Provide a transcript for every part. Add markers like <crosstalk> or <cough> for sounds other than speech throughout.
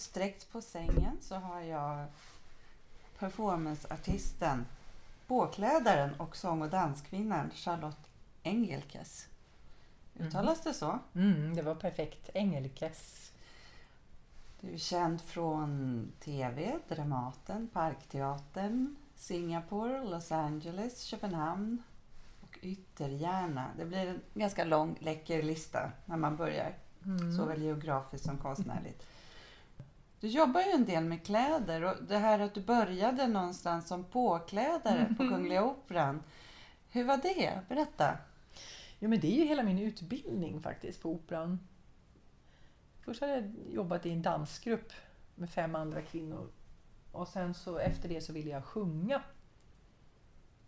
utsträckt på sängen, så har jag performanceartisten, påklädaren och sång och danskvinnan Charlotte Engelkes. Uttalas det så? Mm, det var perfekt. Engelkes. Du är känd från TV, Dramaten, Parkteatern, Singapore, Los Angeles, Köpenhamn och Yttergärna. Det blir en ganska lång, läcker lista när man börjar, Mm. såväl geografiskt som konstnärligt. Du jobbar ju en del med kläder och det här att du började någonstans som påklädare på Kungliga Operan. Hur var det? Berätta! Jo, men det är ju hela min utbildning faktiskt på Operan. Först hade jag jobbat i en dansgrupp med fem andra kvinnor. Och sen så efter det så ville jag sjunga.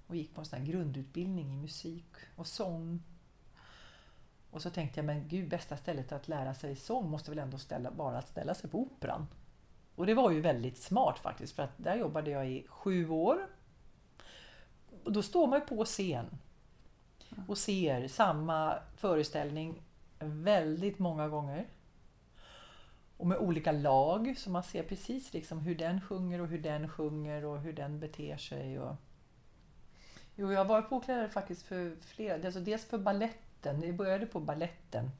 Och gick på en sån grundutbildning i musik och sång. Och så tänkte jag, men gud, bästa stället att lära sig sång måste väl ändå ställa, vara att ställa sig på Operan. Och det var ju väldigt smart faktiskt, för att där jobbade jag i sju år. Och då står man ju på scen och ser samma föreställning väldigt många gånger. Och med olika lag, så man ser precis liksom hur den sjunger och hur den sjunger och hur den beter sig. Och... Jo, jag varit påklädare faktiskt för flera, alltså dels för balletten, det började på balletten.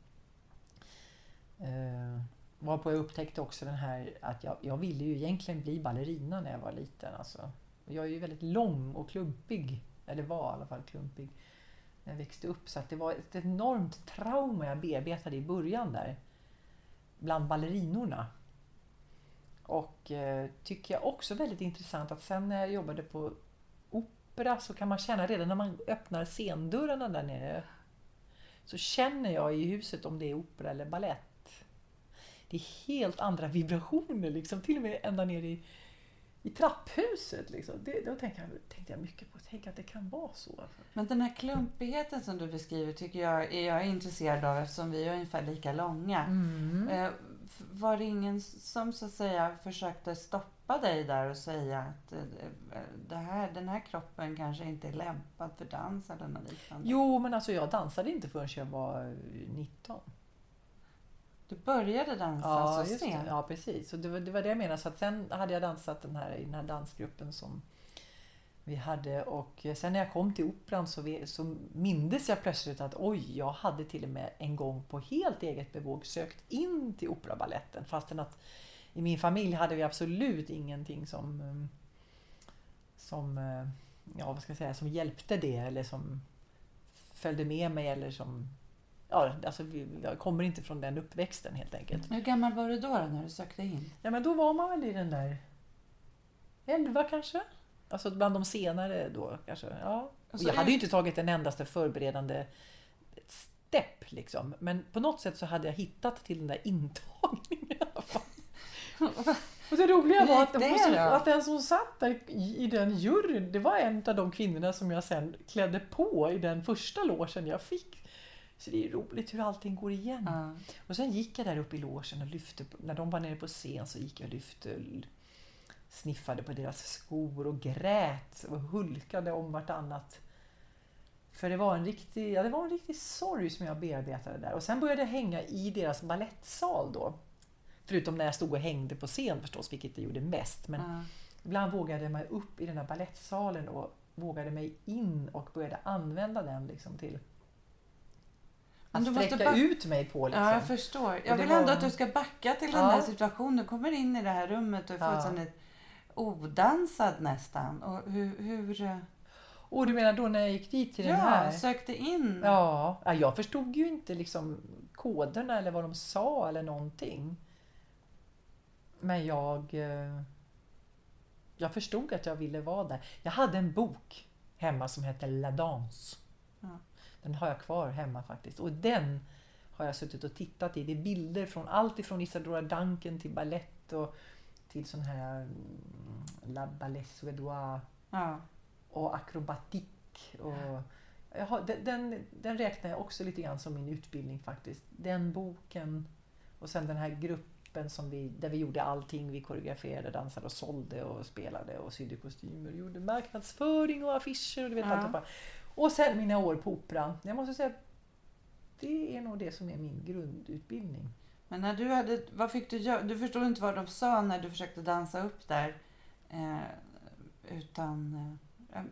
Varpå jag upptäckte också den här att jag, jag ville ju egentligen bli ballerina när jag var liten. Alltså. Jag är ju väldigt lång och klumpig, eller var i alla fall klumpig när jag växte upp. Så att det var ett enormt trauma jag bearbetade i början där. Bland ballerinorna. Och eh, tycker jag också väldigt intressant att sen när jag jobbade på opera så kan man känna redan när man öppnar scendörrarna där nere så känner jag i huset om det är opera eller ballett. Det är helt andra vibrationer liksom, till och med ända ner i, i trapphuset. Liksom. Det, då tänkte jag, tänkte jag mycket på, tänk att det kan vara så. Men den här klumpigheten som du beskriver tycker jag är jag intresserad av eftersom vi är ungefär lika långa. Mm. Eh, Var det ingen som så att säga försökte stoppa dig där och säga att eh, det här, den här kroppen kanske inte är lämpad för dans eller något liknande? Jo, men alltså jag dansade inte förrän jag var eh, 19. Du började dansa Ja, så sent? ja precis. Så det, var, det var det jag menade. Så att sen hade jag dansat den här, i den här dansgruppen som vi hade och sen när jag kom till operan så, vi, så mindes jag plötsligt att oj, jag hade till och med en gång på helt eget bevåg sökt in till operabaletten fastän att i min familj hade vi absolut ingenting som som, ja, vad ska jag säga, som hjälpte det eller som följde med mig eller som Ja, alltså jag kommer inte från den uppväxten helt enkelt. Hur gammal var du då, då när du sökte in? Ja, men då var man väl i den där 11 kanske? Alltså bland de senare då kanske. Ja. Och jag hade ju inte tagit en endaste förberedande stepp liksom. Men på något sätt så hade jag hittat till den där intagningen i alla fall. <laughs> Och det roliga var att, Gick det som, att den som satt där i den juryn, det var en av de kvinnorna som jag sen klädde på i den första logen jag fick. Så det är roligt hur allting går igen. Ja. Och sen gick jag där uppe i logen och lyfte, när de var nere på scen så gick jag och lyfte, sniffade på deras skor och grät och hulkade om vartannat. För det var en riktig, ja, det var en riktig sorg som jag bearbetade där. Och sen började jag hänga i deras ballettsal då. Förutom när jag stod och hängde på scen förstås, vilket jag gjorde mest. Men Ja. ibland vågade jag mig upp i den här ballettsalen och vågade mig in och började använda den liksom till att du måste sträcka ut mig på. Liksom. Ja, jag förstår. Jag vill var- ändå att du ska backa till den Ja. här situationen. Du kommer in i det här rummet och är Ja. fullständigt odansad nästan. Och hur... hur eh, Och du menar då när jag gick dit till ja, den här? sökte in. Ja, ja, jag förstod ju inte liksom koderna eller vad de sa eller någonting. Men jag... eh, Jag förstod att jag ville vara där. Jag hade en bok hemma som hette La Danse. Den har jag kvar hemma faktiskt. Och den har jag suttit och tittat i. Det är bilder från allt ifrån Isadora Duncan till ballett och till sån här mm, La Ballet Suédois Ja. och akrobatik. Och jag har, den, den, räknar jag också lite grann som min utbildning faktiskt. Den boken och sen den här gruppen som vi, där vi gjorde allting. Vi koreograferade, dansade och sålde och spelade och sydde kostymer gjorde marknadsföring och affischer och du vet Ja. alltihopa. Och sen mina år på Operan. Jag måste säga det är nog det som är min grundutbildning. Men när du hade, vad fick du göra? Du förstod inte vad de sa när du försökte dansa upp där. Eh, utan eh,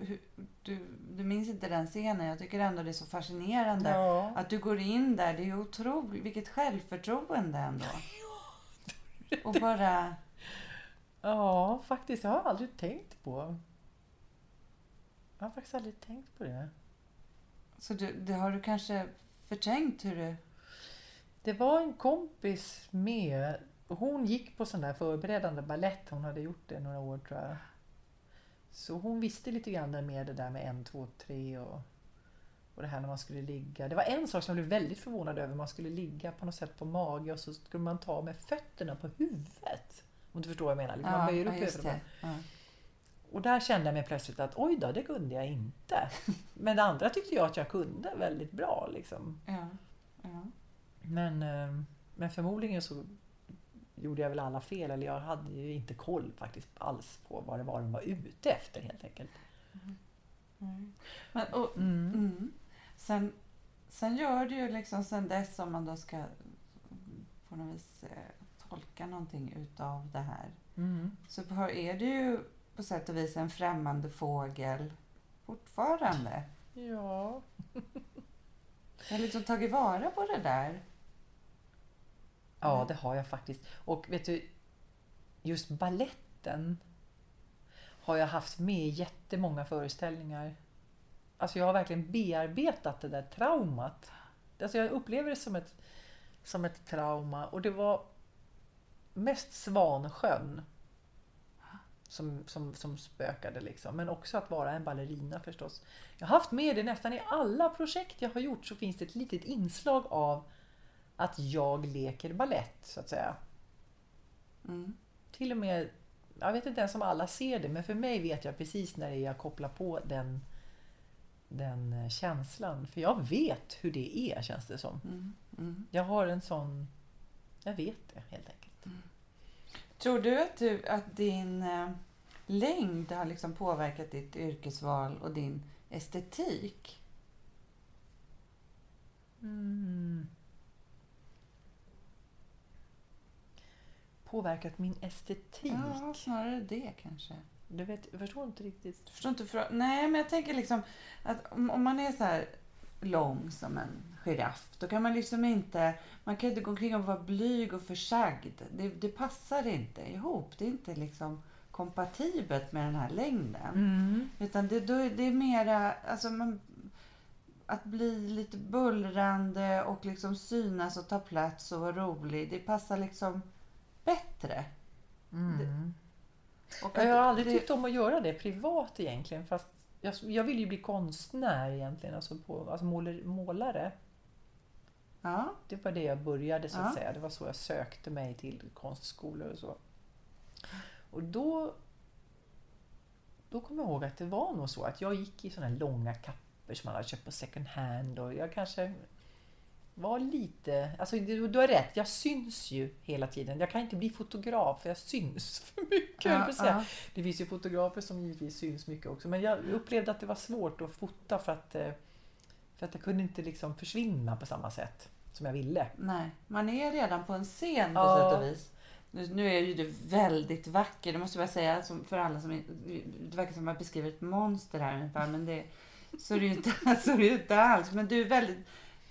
du, du minns inte den scenen. Jag tycker ändå det är så fascinerande. Ja. Att du går in där, det är otroligt. Vilket självförtroende ändå. <laughs> Och bara... ja, faktiskt. Jag har aldrig tänkt på. Jag har faktiskt aldrig tänkt på det. Så du, det har du kanske förträngt hur du... Det var en kompis med. Hon gick på sån där förberedande ballett. Hon hade gjort det några år tror jag. Så hon visste lite grann med det där med en, två, tre och, och det här när man skulle ligga. Det var en sak som jag blev väldigt förvånad över. Man skulle ligga på något sätt på mage och så skulle man ta med fötterna på huvudet. Om du förstår vad jag menar. Liksom man böjer upp just huvudet. Det. Och där kände jag mig plötsligt att oj då, det kunde jag inte. <laughs> Men det andra tyckte jag att jag kunde väldigt bra. Liksom. Ja. Ja. Men, eh, men förmodligen så gjorde jag väl alla fel. Eller jag hade ju inte koll faktiskt alls på vad det var de var ute efter helt enkelt. Mm. Men, och, Mm. mm. Sen, sen gör du ju liksom sen dess om man då ska på något vis eh, tolka någonting utav det här. Mm. Så är du ju på sätt och vis en främmande fågel fortfarande. Ja. Jag har liksom tagit vara på det där. ja, det har jag faktiskt. Och vet du, just balletten har jag haft med i jättemånga föreställningar. Alltså jag har verkligen bearbetat det där traumat. Alltså jag upplever det som ett, som ett trauma och det var mest Svansjön som, som, som spökade liksom. Men också att vara en ballerina förstås. Jag har haft med det nästan i alla projekt jag har gjort så finns det ett litet inslag av att jag leker ballett så att säga. Mm. Till och med, jag vet inte ens om alla ser det, men för mig vet jag precis när det är jag kopplar på den, den känslan. För jag vet hur det är känns det som. Mm. Mm. Jag har en sån, jag vet det helt enkelt. Tror du att, du, att din eh, längd har liksom påverkat ditt yrkesval och din estetik? Mm. Påverkat min estetik? Ja, snarare det kanske. Du vet, jag förstår inte riktigt. Förstår inte frå- Nej, men jag tänker liksom att om, om man är så här lång som en giraff, då kan man liksom inte... Man kan inte gå omkring och vara blyg och försagd. Det, det passar inte ihop. Det är inte liksom kompatibelt med den här längden. Mm. Utan det, då, är- det är mera... Alltså man, att bli lite bullrande och liksom synas och ta plats och vara rolig. Det passar liksom bättre. Mm. Och Jag har aldrig det- tyckt om att göra det privat egentligen. Fast jag, jag vill ju bli konstnär egentligen, alltså, på, alltså måler, målare. Ja, Det var det jag började så att Ja. säga. Det var så jag sökte mig till konstskolor och så. Och då, då kommer jag ihåg att det var nog så att jag gick i såna här långa kapper som man hade köpt på second hand och jag kanske var lite... Alltså du, du har rätt, jag syns ju hela tiden. Jag kan inte bli fotograf för jag syns <laughs> för mycket. jag säga. ja. Det finns ju fotografer som givetvis syns mycket också. Men jag upplevde att det var svårt att fota för att, eh, för att jag kunde inte liksom försvinna på samma sätt som jag ville. Nej, man är redan på en scen på Ja. sätt och vis. Nu, nu är ju du väldigt vacker, det måste jag säga för alla som... Det verkar som att jag beskriver ett monster här ungefär, men det, så, är det ju inte, <laughs> så är det inte alls. Men du är väldigt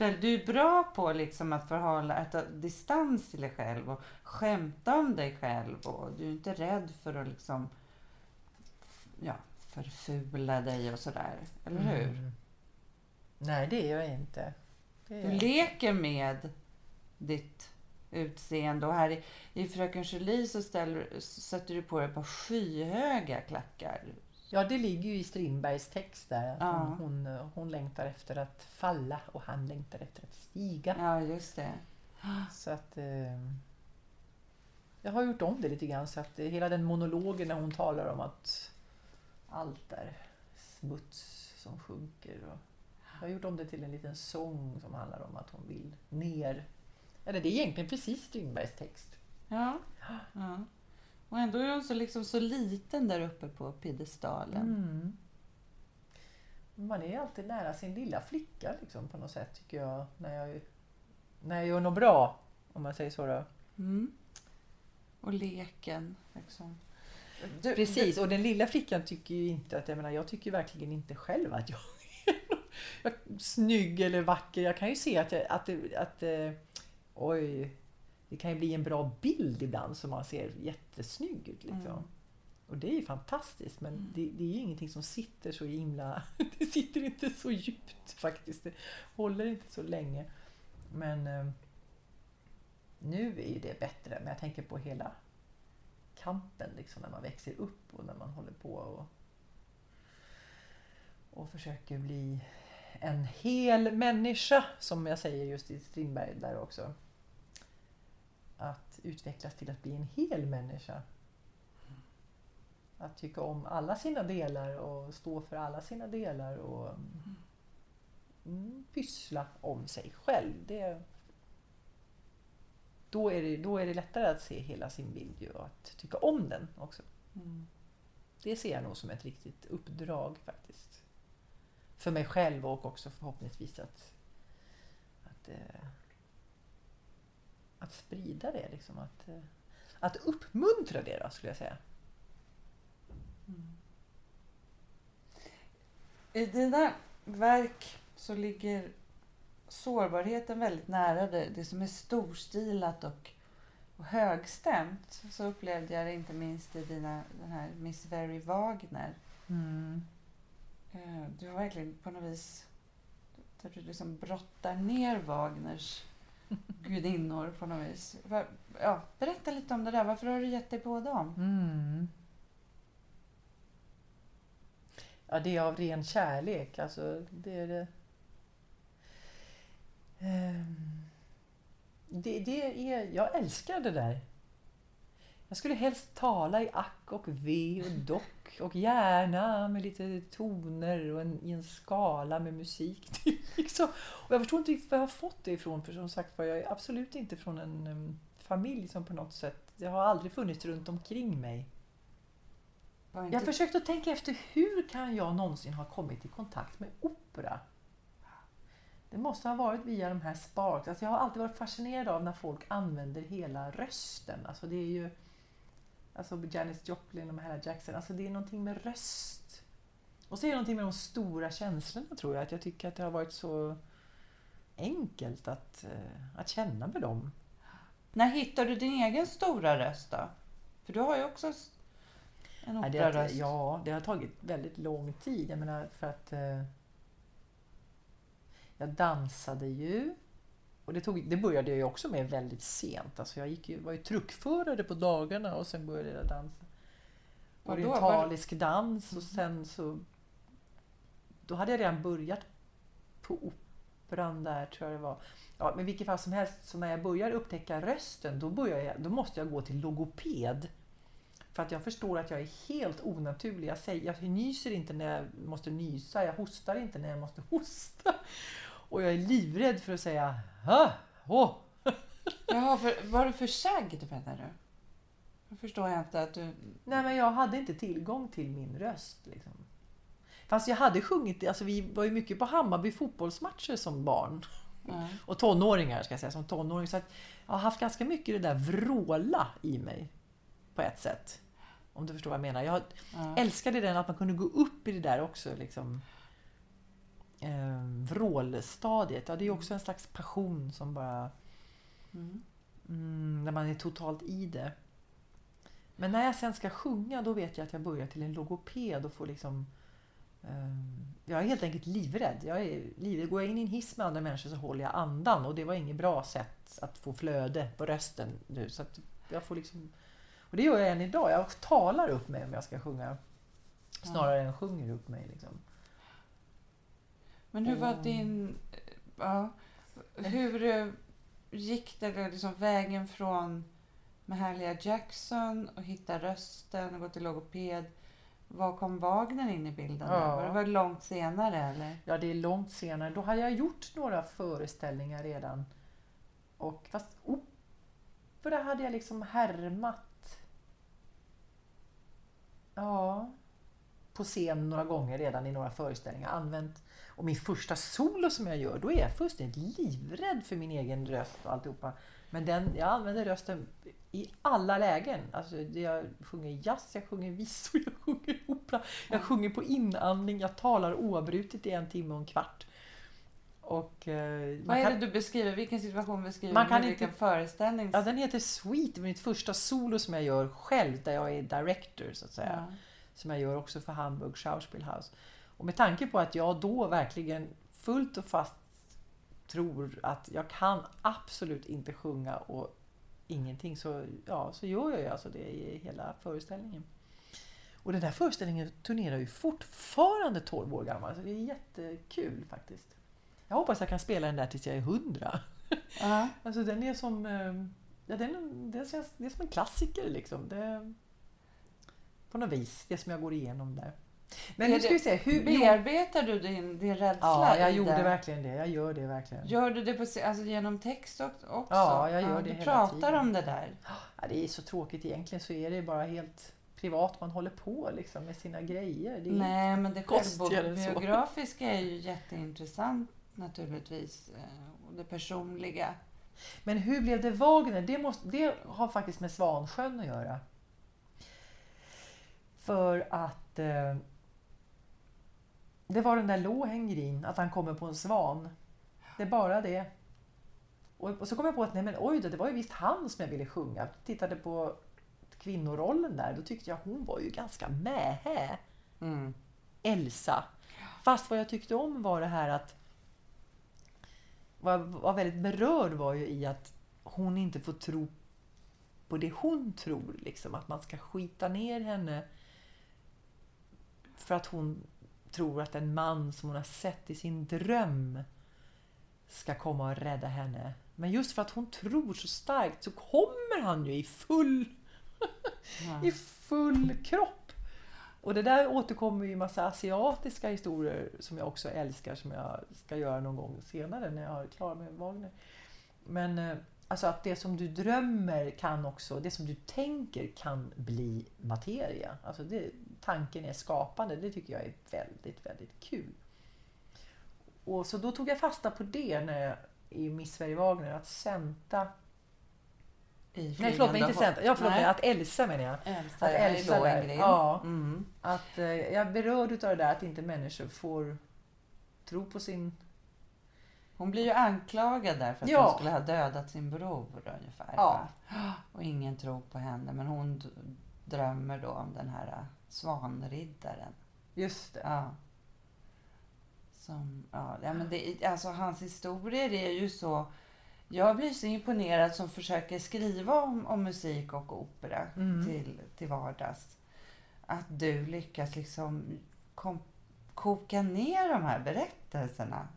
du är bra på liksom att förhålla, att ta distans till dig själv och skämta om dig själv. Och du är inte rädd för att liksom ja, förfula dig och sådär. Eller hur? Mm. Nej, det är jag inte. Är Du jag inte. leker med ditt utseende och här i, i Fröken Julie så ställer, sätter du på dig ett par skyhöga klackar. Ja, det ligger ju i Strindbergs text där. Att Ja. hon, hon, hon längtar efter att falla och han längtar efter att stiga. Ja, just det. Så att... Eh, jag har gjort om det lite grann så att hela den monologen när hon talar om att allt är smuts som sjunker. Och jag har gjort om det till en liten sång som handlar om att hon vill ner. Eller det är egentligen precis Strindbergs text. Ja. ja. Och ändå är hon så, liksom så liten där uppe på piedestalen. Mm. Man är alltid nära sin lilla flicka liksom, på något sätt tycker jag. När jag när jag gör något bra, om man säger så då. Mm. Och leken. Liksom. Du, Precis, och den lilla flickan tycker ju inte att, jag menar jag tycker verkligen inte själv att <laughs> jag är snygg eller vacker. Jag kan ju se att, jag, att, det- att eh, oj, det kan ju bli en bra bild ibland som man ser jättesnygg ut. Liksom. Mm. Och det är ju fantastiskt men det, det är ju ingenting som sitter så himla... <laughs> Det sitter inte så djupt faktiskt. Det håller inte så länge. Men eh, nu är ju det bättre. Men jag tänker på hela kampen liksom när man växer upp och när man håller på och, och försöker bli en hel människa som jag säger just i Strindberg där också. Att utvecklas till att bli en hel människa. Att tycka om alla sina delar och stå för alla sina delar och mm, pyssla om sig själv. Det, då, är det, då är det lättare att se hela sin bild och att tycka om den också. Mm. Det ser jag nog som ett riktigt uppdrag faktiskt. För mig själv och också förhoppningsvis att, att, eh, att sprida det. Liksom, att, eh, att uppmuntra det då, skulle jag säga. I dina verk så ligger sårbarheten väldigt nära det, det som är storstilat och, och högstämt. Så upplevde jag det inte minst i dina, den här Miss Very Wagner. Eh, Du har verkligen på något vis där du liksom brottar ner Wagners gudinnor på något vis. Ja, berätta lite om det där. Varför har du gett dig på dem? Mm. Ja, det är av ren kärlek. Alltså, det är det. Ehm. Det, det är, jag älskar det där. Jag skulle helst tala i ack och ve och dock och gärna med lite toner och en, i en skala med musik. <laughs> Liksom. Och jag förstår inte riktigt var jag har fått det ifrån för som sagt var jag är absolut inte från en em, familj som på något sätt, det har aldrig funnits runt omkring mig. Inte- Jag försökte att tänka efter hur kan jag någonsin ha kommit i kontakt med opera? Det måste ha varit via de här sparks. Alltså jag har alltid varit fascinerad av när folk använder hela rösten. Alltså det är ju alltså Janis Joplin och Mahalia Jackson. Alltså det är någonting med röst. Och så är det någonting med de stora känslorna tror jag. Att jag tycker att det har varit så enkelt att, eh, att känna med dem. När hittar du din egen stora röst då? För du har ju också en Ja, det, har, operaröst. ja, det har tagit väldigt lång tid. Jag menar för att eh, jag dansade ju. Och det, tog, det började jag också med väldigt sent. Alltså jag gick ju, var ju truckförare på dagarna och sen började jag dansa. Orientalisk dans och sen så... Då hade jag redan börjat på operan där tror jag det var. Ja, men vilket fall som helst, så när jag börjar upptäcka rösten då, börjar jag, då måste jag gå till logoped. För att jag förstår att jag är helt onaturlig. Jag, säger, jag nyser inte när jag måste nysa, jag hostar inte när jag måste hosta. Och jag är livrädd för att säga ha, åh. <laughs> Jaha, för, var du för sagd menar du? Då förstår jag inte att du... Nej men jag hade inte tillgång till min röst. Liksom. Fast jag hade sjungit, alltså vi var ju mycket på Hammarby fotbollsmatcher som barn. Ja. Och tonåringar ska jag säga, som tonåring. Så att jag har haft ganska mycket det där vråla i mig. På ett sätt. Om du förstår vad jag menar. Jag Ja. älskade den att man kunde gå upp i det där också. Liksom. Eh, vrålstadiet. Ja, det är också en slags passion som bara... Mm. Mm, när man är totalt i det. Men när jag sen ska sjunga då vet jag att jag börjar till en logoped och får liksom... ehm, jag är helt enkelt livrädd. Jag är livrädd. Går jag in i en hiss med andra människor så håller jag andan och det var inget bra sätt att få flöde på rösten nu. Så jag får liksom... Och det gör jag än idag. Jag talar upp mig om jag ska sjunga. Snarare än sjunger upp mig. Liksom. Men hur var Mm. din... Ja, hur eh, gick det liksom vägen från Mahalia Jackson och hitta rösten och gå till logoped? Var kom Wagner in i bilden? Ja. Var det var långt senare eller? Ja, det är långt senare. Då hade jag gjort några föreställningar redan. Och fast opera hade jag liksom härmat. Ja, på scen några gånger redan i några föreställningar. Använt, och min första solo som jag gör, då är jag fullständigt livrädd för min egen röst och alltihopa. Men den, jag använder rösten i alla lägen. Alltså, jag sjunger jazz, jag sjunger visor, jag sjunger opera. Jag sjunger på inandning, jag talar oavbrutet i en timme och en kvart. Och, eh, Vad är kan- det du beskriver? Vilken situation beskriver Man du? kan Vilken inte- föreställning? Ja, den heter Sweet, mitt första solo som jag gör själv, där jag är director så att säga. Ja. Som jag gör också för Hamburg Schauspielhaus. Och med tanke på att jag då verkligen fullt och fast tror att jag kan absolut inte sjunga och ingenting så, ja, så gör jag ju alltså det i hela föreställningen. Och den där föreställningen turnerar ju fortfarande 12 år gammal, så det är jättekul faktiskt. Jag hoppas jag kan spela den där tills jag är 100. Ja. <laughs> Alltså den är som, eh, ja, den, det, känns, det är som en klassiker liksom. Det, på något vis, det som jag går igenom där. Men nu ska vi se, hur... Bearbetar du din, din rädsla Ja, jag gjorde det? verkligen det. Jag gör det verkligen. Gör du det på, alltså genom text ock- också? Ja, jag gör det Du pratar tiden. om det där? Ja, det är så tråkigt egentligen så är det bara helt privat man håller på liksom med sina grejer. Det är, Nej, men det självbiografiska är ju jätteintressant naturligtvis. eh, Och det personliga. Men hur blev det Wagner? Det, måste, det har faktiskt med Svansjön att göra. För att eh, det var den där Lohengrin, att han kommer på en svan. Det är bara det. Och, och så kom jag på att nej men oj då, det var ju visst han som jag ville sjunga. Tittade på kvinnorollen där, då tyckte jag hon var ju ganska mähä. Mm. Elsa. Fast vad jag tyckte om var det här att vad jag var väldigt berörd var ju i att hon inte får tro på det hon tror. Liksom. Att man ska skita ner henne för att hon tror att en man som hon har sett i sin dröm ska komma och rädda henne. Men just för att hon tror så starkt så kommer han ju i full <laughs> Ja. i full kropp. Och det där återkommer ju i massa asiatiska historier som jag också älskar som jag ska göra någon gång senare när jag är klar med Wagner. Men eh, alltså att det som du drömmer kan också, det som du tänker kan bli materia. Alltså det, tanken är skapande, det tycker jag är väldigt, väldigt kul. Och så då tog jag fasta på det när jag, i Miss Sverige Wagner, att Senta Nej förlåt mig, inte Senta. Ja, förlåt mig, att Elsa menar jag. Elsa, Att Elsa där, Lohengrin. ja. Mm. Att eh, jag är berörd utav det där att inte människor får tro på sin... Hon blir ju anklagad där för att Ja. hon skulle ha dödat sin bror ungefär. Ja. Och ingen tror på henne. Men hon drömmer då om den här äh, svanriddaren. Just det. Ja. Som, ja, ja, men det, alltså hans historier är ju så... Jag blir så imponerad som försöker skriva om, om musik och opera Mm. till, till vardags. Att du lyckas liksom kom, koka ner de här berättelserna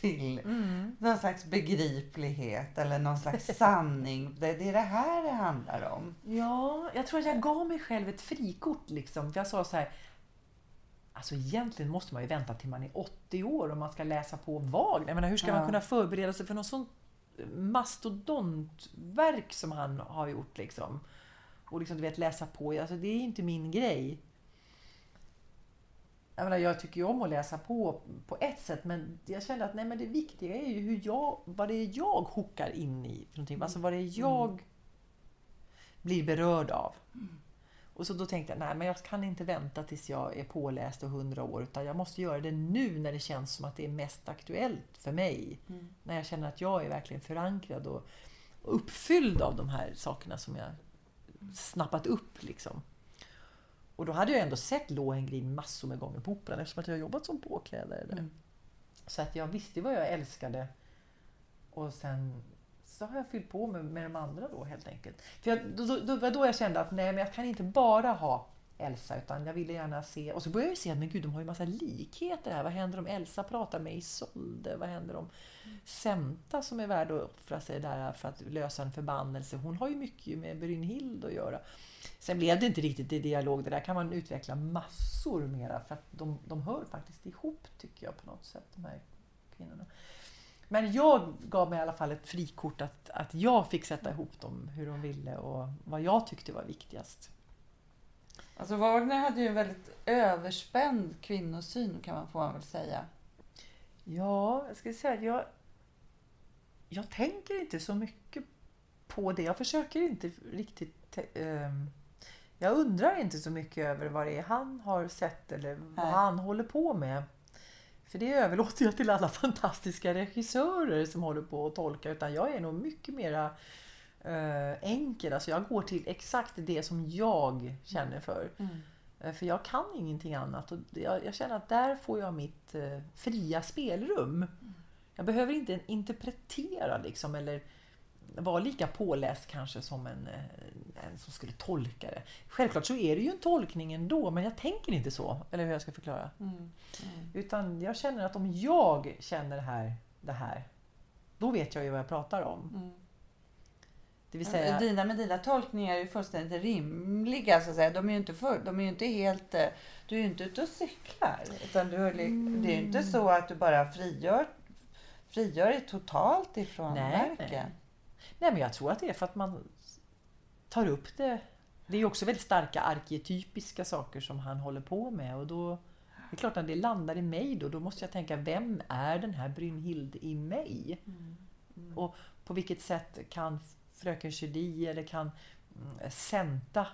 till Mm. någon slags begriplighet eller någon slags <laughs> sanning. Det, det är det här det handlar om. Ja, jag tror att jag gav mig själv ett frikort. Liksom. För jag sa så här, alltså egentligen måste man ju vänta till man är 80 år om man ska läsa på Wagner. Jag menar, hur ska Ja. man kunna förbereda sig för något sånt mastodontverk som han har gjort? Liksom? Och liksom, du vet, läsa på. Alltså, det är inte min grej. Jag, menar, jag tycker ju om att läsa på på ett sätt men jag kände att nej, men det viktiga är ju hur jag, vad det är jag hookar in i. För någonting. Alltså vad det är jag blir berörd av. Och så då tänkte jag, nej men jag kan inte vänta tills jag är påläst och hundra år utan jag måste göra det nu när det känns som att det är mest aktuellt för mig. Mm. När jag känner att jag är verkligen förankrad och och uppfylld av de här sakerna som jag snappat upp. Liksom. Och då hade jag ändå sett Lohengrin massor med gånger på Operan eftersom att jag jobbat som påklädare där. Mm. Så att jag visste vad jag älskade. Och sen så har jag fyllt på med, med de andra då helt enkelt. För jag, då, då, då var då jag kände att nej, men jag kan inte bara ha Elsa utan jag ville gärna se... Och så började jag se att men gud, de har ju massa likheter här. Vad händer om Elsa pratar med Isolde? Vad händer om Semta som är värd att offra sig där för att lösa en förbannelse? Hon har ju mycket med Brynhild att göra. Sen blev det inte riktigt i dialog. Det där kan man utveckla massor mera för att de, de hör faktiskt ihop tycker jag på något sätt, de här kvinnorna. Men jag gav mig i alla fall ett frikort att, att jag fick sätta ihop dem hur de ville och vad jag tyckte var viktigast. Alltså Wagner hade ju en väldigt överspänd kvinnosyn kan man, får man väl säga. Ja, jag ska säga jag, jag tänker inte så mycket på det. Jag försöker inte riktigt... Eh, jag undrar inte så mycket över vad det är han har sett eller vad Nej. han håller på med. För det överlåter jag till alla <laughs> fantastiska regissörer som håller på att tolka. Utan jag är nog mycket mera enkel. Alltså jag går till exakt det som jag känner för. Eh, För jag kan ingenting annat och jag, jag känner att där får jag mitt eh, fria spelrum. Jag behöver inte interpretera liksom eller vara lika påläst kanske som en, eh, en som skulle tolka det. Självklart så är det ju en tolkning ändå men jag tänker inte så, eller hur jag ska förklara. Mm. Utan jag känner att om jag känner det här, det här då vet jag ju vad jag pratar om. Mm. Det vill säga, Dina med dina tolkningar är ju fullständigt rimliga så att säga. De är ju inte, för, de är inte helt... eh, Du är ju inte ute och cyklar. Utan du, är li- Det är ju inte så att du bara frigör, frigör dig totalt ifrån Nej, verken. nej. Nej men jag tror att det är för att man tar upp det. Det är ju också väldigt starka arketypiska saker som han håller på med och då det är klart att det landar i mig då, då måste jag tänka vem är den här Brynhild i mig? Och på vilket sätt kan Fröken Julie eller kan mm, Senta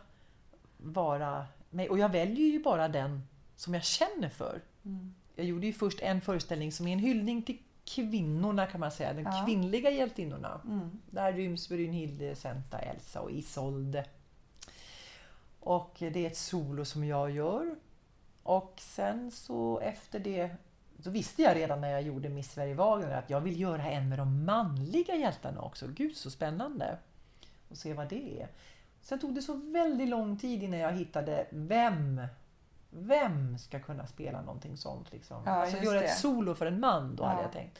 vara mig? Och jag väljer ju bara den som jag känner för. Mm. Jag gjorde ju först en föreställning som är en hyllning till kvinnorna kan man säga, de Ja. kvinnliga hjältinnorna. Mm. Där ryms Brynhilde, Senta, Elsa och Isolde. Och det är ett solo som jag gör. Och sen så efter det så visste jag redan när jag gjorde Miss Sverige Wagner att jag vill göra en med de manliga hjältarna också. Gud så spännande! Och se vad det är. Sen tog det så väldigt lång tid innan jag hittade vem vem ska kunna spela någonting sånt? Liksom? Ja, alltså göra ett solo för en man, då hade Ja. jag tänkt.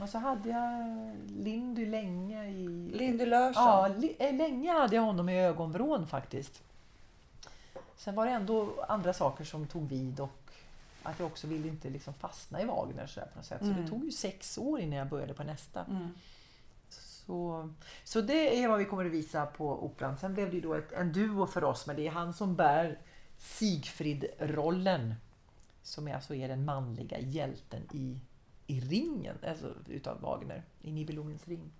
Och så hade jag Lindy länge i... Lindy Larsson. Ja, li- eh, länge hade jag honom i ögonvrån faktiskt. Sen var det ändå andra saker som tog vid och att jag också ville inte liksom fastna i Wagner så på något sätt. Så Mm. det tog ju sex år innan jag började på nästa. Mm. Så, så det är vad vi kommer att visa på Operan. Sen blev det ju då ett, en duo för oss, men det är han som bär Sigfrid-rollen. Som är, alltså är den manliga hjälten i, i ringen, alltså utav Wagner, i Nibelungens ring.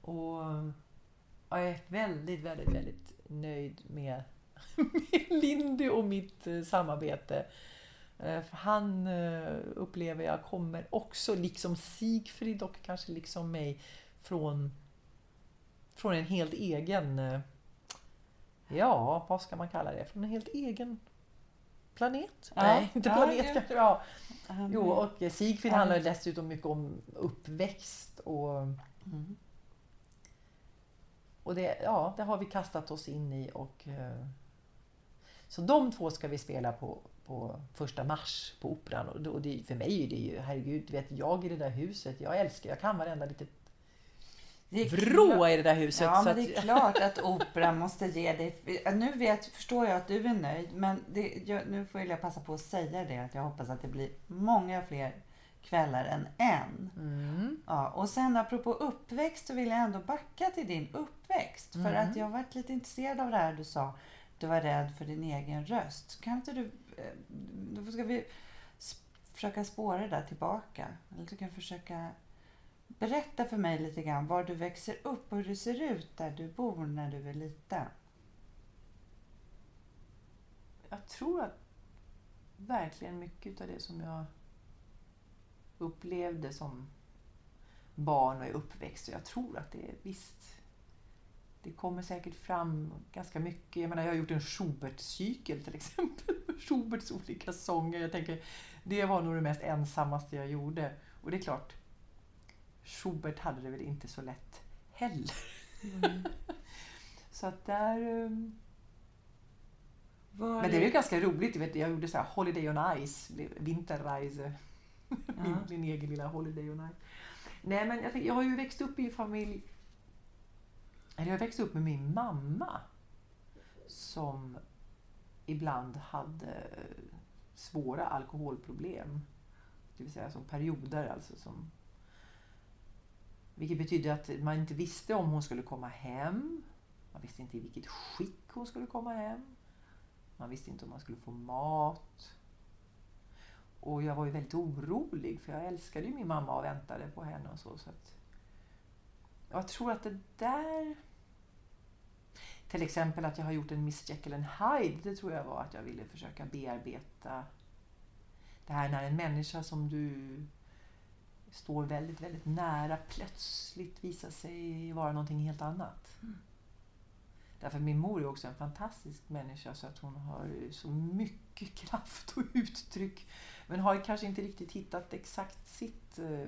Och jag är väldigt, väldigt, väldigt nöjd med, <laughs> med Lindy och mitt eh, samarbete. Eh, för Han eh, upplever jag kommer också, liksom Sigfrid och kanske liksom mig, från, från en helt egen, eh, ja vad ska man kalla det, från en helt egen planet? Ja. Nej, inte Ja, planet <laughs> ja. kanske. Ja. Jo, och Sigfrid Ja. handlar dessutom mycket om uppväxt och, Mm. och det, ja, det har vi kastat oss in i. Och, så de två ska vi spela på, på första mars på Operan. Och, och det, för mig är det ju, herregud, vet jag i det där huset, jag älskar, jag kan varenda litet Det är vrå i det där huset. Ja, men det är klart att operan måste ge dig... Nu vet, förstår jag att du är nöjd, men det, jag, nu får jag passa på att säga det, att jag hoppas att det blir många fler kvällar än en. mm, Ja, och sen apropå uppväxt så vill jag ändå backa till din uppväxt. För Mm. att jag har varit lite intresserad av det här du sa. Du var rädd för din egen röst. Kan inte du... Eh, då ska vi försöka spåra det där tillbaka. Eller du kan försöka berätta för mig lite grann var du växer upp och hur det ser ut där du bor när du är liten. jag tror att verkligen mycket av det som jag upplevde som barn och i uppväxt, och jag tror att det är visst det kommer säkert fram ganska mycket. Jag menar, jag har gjort en Schubert-cykel till exempel. <laughs> Schuberts olika sånger. Jag tänker, det var nog det mest ensammaste jag gjorde. Och det är klart, Schubert hade det väl inte så lätt heller. <laughs> så att där... ehm, Var men det är ju ganska roligt. Vet, jag gjorde så här Holiday on Ice, Winterreise. <laughs> Min, min egen lilla Holiday on Ice. Nej, men jag, tänker, jag har ju växt upp i en familj... Eller jag växte upp med min mamma. Som ibland hade eh, svåra alkoholproblem. Det vill säga som perioder alltså. Som, vilket betydde att man inte visste om hon skulle komma hem. Man visste inte i vilket skick hon skulle komma hem. Man visste inte om man skulle få mat. Och jag var ju väldigt orolig för jag älskade ju min mamma och väntade på henne och så. så att jag tror att det där... Till exempel att jag har gjort en Miss Jekyll and Hyde. Det tror jag var att jag ville försöka bearbeta det här när en människa som du står väldigt, väldigt nära plötsligt visar sig vara någonting helt annat. Mm. Därför min mor är också en fantastisk människa så att hon har så mycket kraft och uttryck. Men har kanske inte riktigt hittat exakt sitt eh,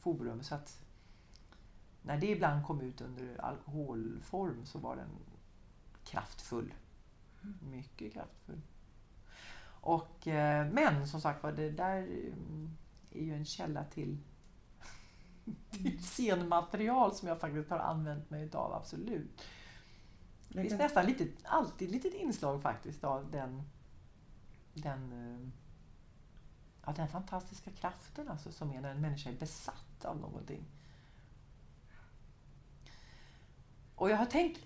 forum. Så att när det ibland kom ut under alkoholform så var den kraftfull. Mm. Mycket kraftfull. Och, eh, men som sagt var, det där mm, är ju en källa till, till <laughs> scenmaterial som jag faktiskt har använt mig utav, absolut. Det finns nästan lite, alltid litet inslag faktiskt av den, den, eh, ja, den fantastiska kraften alltså, som är när en människa är besatt av någonting. Och jag har tänkt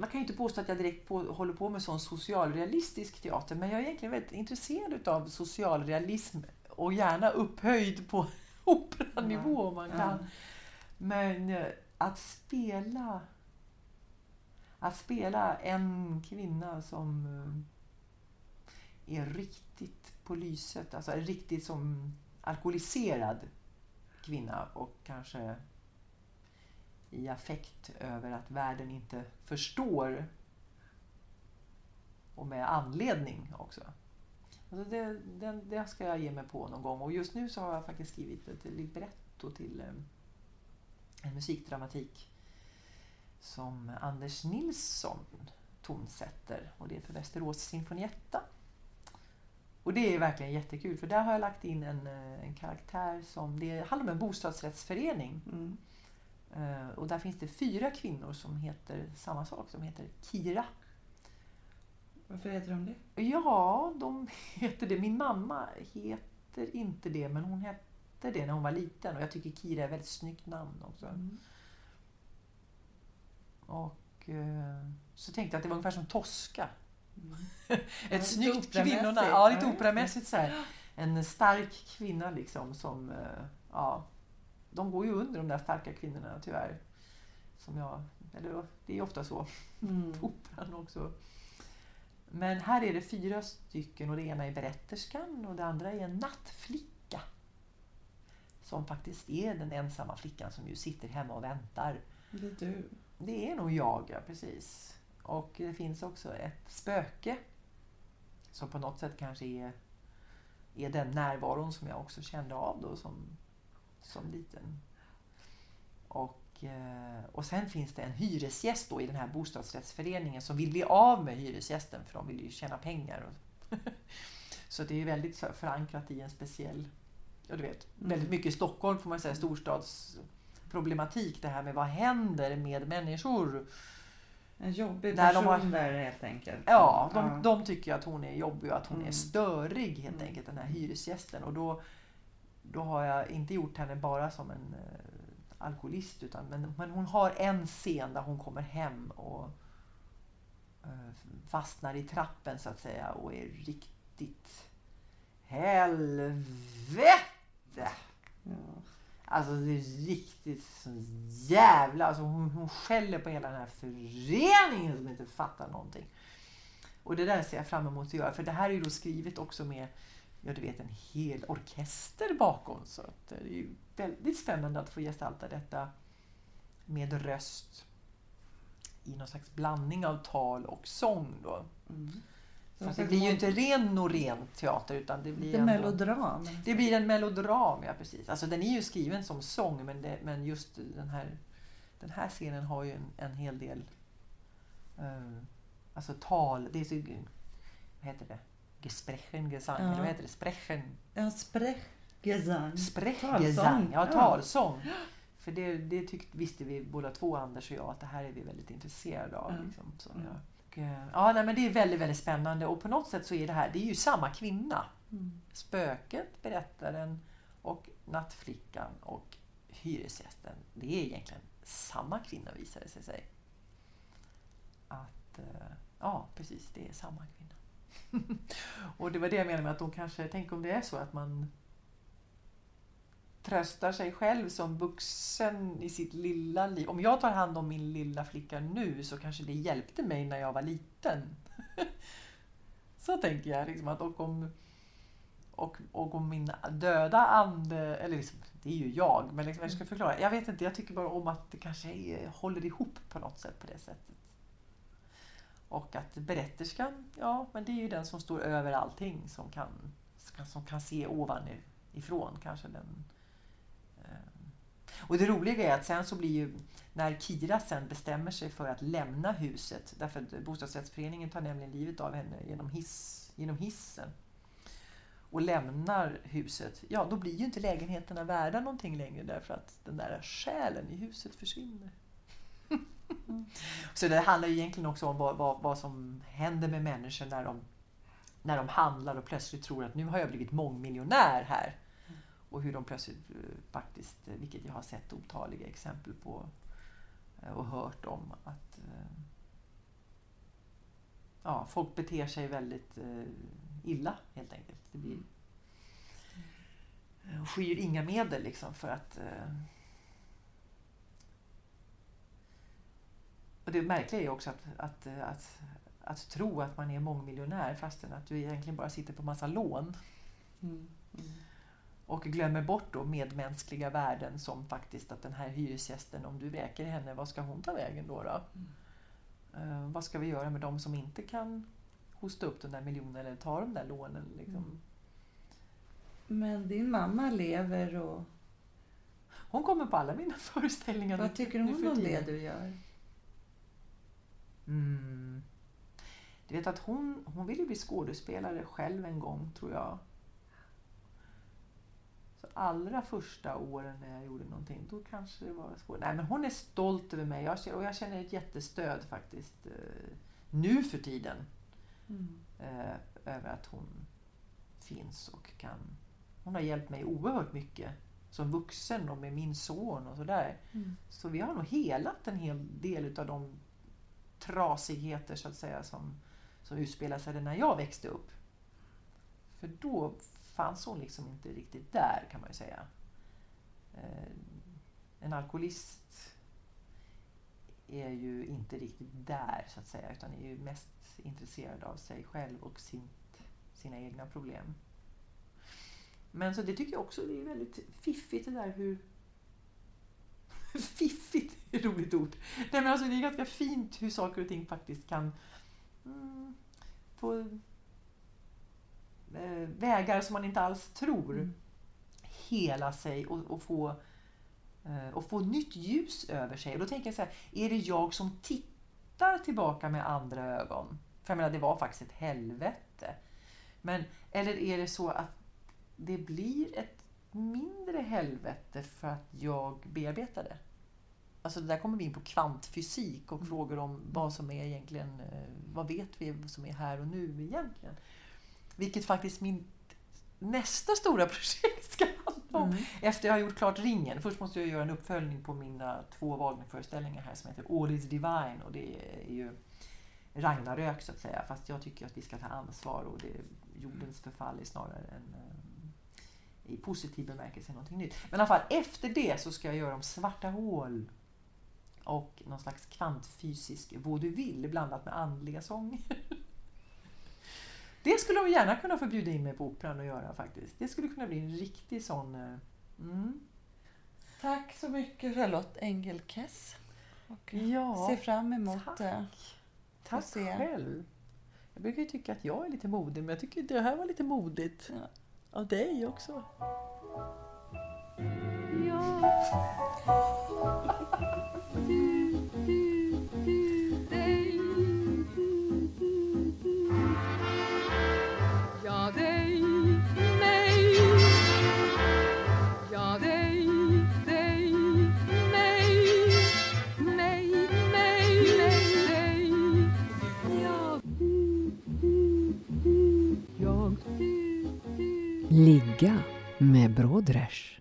man kan ju inte påstå att jag direkt på, håller på med sån socialrealistisk teater, men jag är egentligen väldigt intresserad av socialrealism och gärna upphöjd på <laughs> operanivå om man kan. Men eh, att spela att spela en kvinna som eh, är riktigt på lyset, alltså riktigt som alkoholiserad kvinna och kanske i affekt över att världen inte förstår. Och med anledning också. Alltså det, det, det, ska jag ge mig på någon gång. Och just nu så har jag faktiskt skrivit ett libretto till eh, en musikdramatik som Anders Nilsson tonsätter. Och det är för Västerås Sinfonietta. Och det är verkligen jättekul för där har jag lagt in en, eh, en karaktär som, det handlar om en bostadsrättsförening. Mm. Uh, och där finns det fyra kvinnor som heter samma sak, som heter Kira. Varför heter de det? Ja, de <laughs> heter det. Min mamma heter inte det, men hon hette det när hon var liten. Och jag tycker Kira är ett väldigt snyggt namn också. Mm. Och uh, så tänkte jag att det var ungefär som Tosca. Mm. <laughs> ett ja, snyggt kvinnonamn. Ja, lite operamässigt så här. En stark kvinna liksom som, uh, ja de går ju under de där starka kvinnorna tyvärr. Som jag, eller det är ofta så mm. på <laughs> operan också. Men här är det fyra stycken och det ena är berätterskan och det andra är en nattflicka. Som faktiskt är den ensamma flickan som ju sitter hemma och väntar. Det är du. Det är nog jag, ja precis. Och det finns också ett spöke som på något sätt kanske är, är den närvaron som jag också kände av då som som liten. Och, eh, och sen finns det en hyresgäst då i den här bostadsrättsföreningen som vill bli av med hyresgästen för de vill ju tjäna pengar. <laughs> Så det är väldigt förankrat i en speciell, ja du vet, mm. väldigt mycket i Stockholm får man säga, storstadsproblematik det här med vad händer med människor. En jobbig person de har, där helt enkelt. Ja, de, ja. de tycker att hon är jobbig och att hon mm. är störig helt mm. enkelt, den här hyresgästen. Och då då har jag inte gjort henne bara som en eh, alkoholist. Utan, men, men hon har en scen där hon kommer hem och eh, fastnar i trappen så att säga och är riktigt helvete! Ja. Alltså det är riktigt så jävla... Alltså hon, hon skäller på hela den här föreningen som inte fattar någonting. Och det där ser jag fram emot att göra. För det här är ju då skrivet också med ja, du vet, en hel orkester bakom. Så det är ju väldigt spännande att få gestalta detta med röst i någon slags blandning av tal och sång. Då. Mm. Så det blir ju inte ren och ren teater utan det blir... Det melodram. Det blir en melodram, ja precis. Alltså den är ju skriven som sång men, det, men just den här, den här scenen har ju en, en hel del uh, alltså tal. Det är så, vad heter det? Gesprechen, Gesang, ja. vad heter det? Sprechen? Ja, Sprechgesang. Sprechgesang, ja talsång. Ja. För det, det tyckte, visste vi båda två, Anders och jag, att det här är vi väldigt intresserade av. Mm. Liksom, så, mm. ja. Och, ja, nej, men det är väldigt, väldigt spännande och på något sätt så är det här, det är ju samma kvinna. Mm. Spöket, berättaren och nattflickan och hyresgästen. Det är egentligen samma kvinna visar det sig. att eh, ja, precis, det är samma kvinna. <laughs> och det var det jag menade med att de kanske, tänk om det är så att man tröstar sig själv som vuxen i sitt lilla liv. Om jag tar hand om min lilla flicka nu så kanske det hjälpte mig när jag var liten. <laughs> så tänker jag. Liksom att, och, om, och, och om min döda ande, eller liksom, det är ju jag, men liksom, jag ska förklara. Jag vet inte, jag tycker bara om att det kanske är, håller ihop på något sätt på det sättet. Och att berätterskan, ja men det är ju den som står över allting som kan, som kan se ovanifrån kanske den eh. och det roliga är att sen så blir ju, när Kira sen bestämmer sig för att lämna huset, därför att bostadsrättsföreningen tar nämligen livet av henne genom, hiss, genom hissen och lämnar huset, ja då blir ju inte lägenheterna värda någonting längre därför att den där själen i huset försvinner. Mm. Så det handlar ju egentligen också om vad, vad, vad, som händer med människor när de, när de handlar och plötsligt tror att nu har jag blivit mångmiljonär här. Och hur de plötsligt eh, faktiskt, eh, vilket jag har sett otaliga exempel på eh, och hört om, att ja, folk beter sig väldigt illa helt enkelt. Det blir, och skyr inga medel liksom för att Och det märkliga är också att, att, att, att tro att man är mångmiljonär fastän att du egentligen bara sitter på massa lån. Mm. Mm och glömmer bort då medmänskliga värden som faktiskt att den här hyresgästen, om du väker henne, vad ska hon ta vägen då? då? Mm. Uh, vad ska vi göra med de som inte kan hosta upp den där miljonen eller ta de där lånen? Liksom? Mm. Men din mamma lever och... Hon kommer på alla mina <laughs> föreställningar. Vad tycker hon om det du gör? Mm. Du vet att hon, hon ville bli skådespelare själv en gång, tror jag allra första åren när jag gjorde någonting, då kanske det var svårt. Nej, men hon är stolt över mig och jag känner ett jättestöd faktiskt eh, nu för tiden. Mm. Eh, över att hon finns och kan... Hon har hjälpt mig oerhört mycket som vuxen och med min son och sådär. Mm. Så vi har nog helat en hel del av de trasigheter så att säga som, som utspelade sig när jag växte upp. För då fanns hon liksom inte riktigt där kan man ju säga. Eh, en alkoholist är ju inte riktigt där så att säga utan är ju mest intresserad av sig själv och sin, sina egna problem. Men så det tycker jag också är väldigt fiffigt det där hur... <laughs> fiffigt är ett roligt ord. Nej, men alltså, det är ganska fint hur saker och ting faktiskt kan mm, få eh, vägar som man inte alls tror mm. hela sig och, och få eh, och få nytt ljus över sig. Och då tänker jag så här, är det jag som tittar tillbaka med andra ögon? För jag menar, det var faktiskt ett helvete. Men, eller är det så att det blir ett mindre helvete för att jag bearbetar det? Alltså där kommer vi in på kvantfysik och mm. frågor om vad som är egentligen, eh, vad vet vi som är här och nu egentligen? Vilket faktiskt min nästa stora <laughs> projekt ska handla om. Mm. Efter jag har gjort klart ringen. Först måste jag göra en uppföljning på mina två Wagner-föreställningar här som heter All is divine och det är ju Ragnarök så att säga. Fast jag tycker att vi ska ta ansvar och det, jordens förfall är snarare en i positiv bemärkelse någonting nytt. Men i alla fall efter det så ska jag göra om svarta hål och någon slags kvantfysisk vaudeville blandat med andliga sånger. <laughs> Det skulle de gärna kunna få bjuda in mig på Operan och göra faktiskt. Det skulle kunna bli en riktig sån... Eh, mm. Tack så mycket Charlotte Engelkes. Och ja, ser fram emot tack. det. Tack se. själv. Jag brukar ju tycka att jag är lite modig, men jag tycker det här var lite modigt. Ja. Av dig också. Ja. Ligga med Brodrej.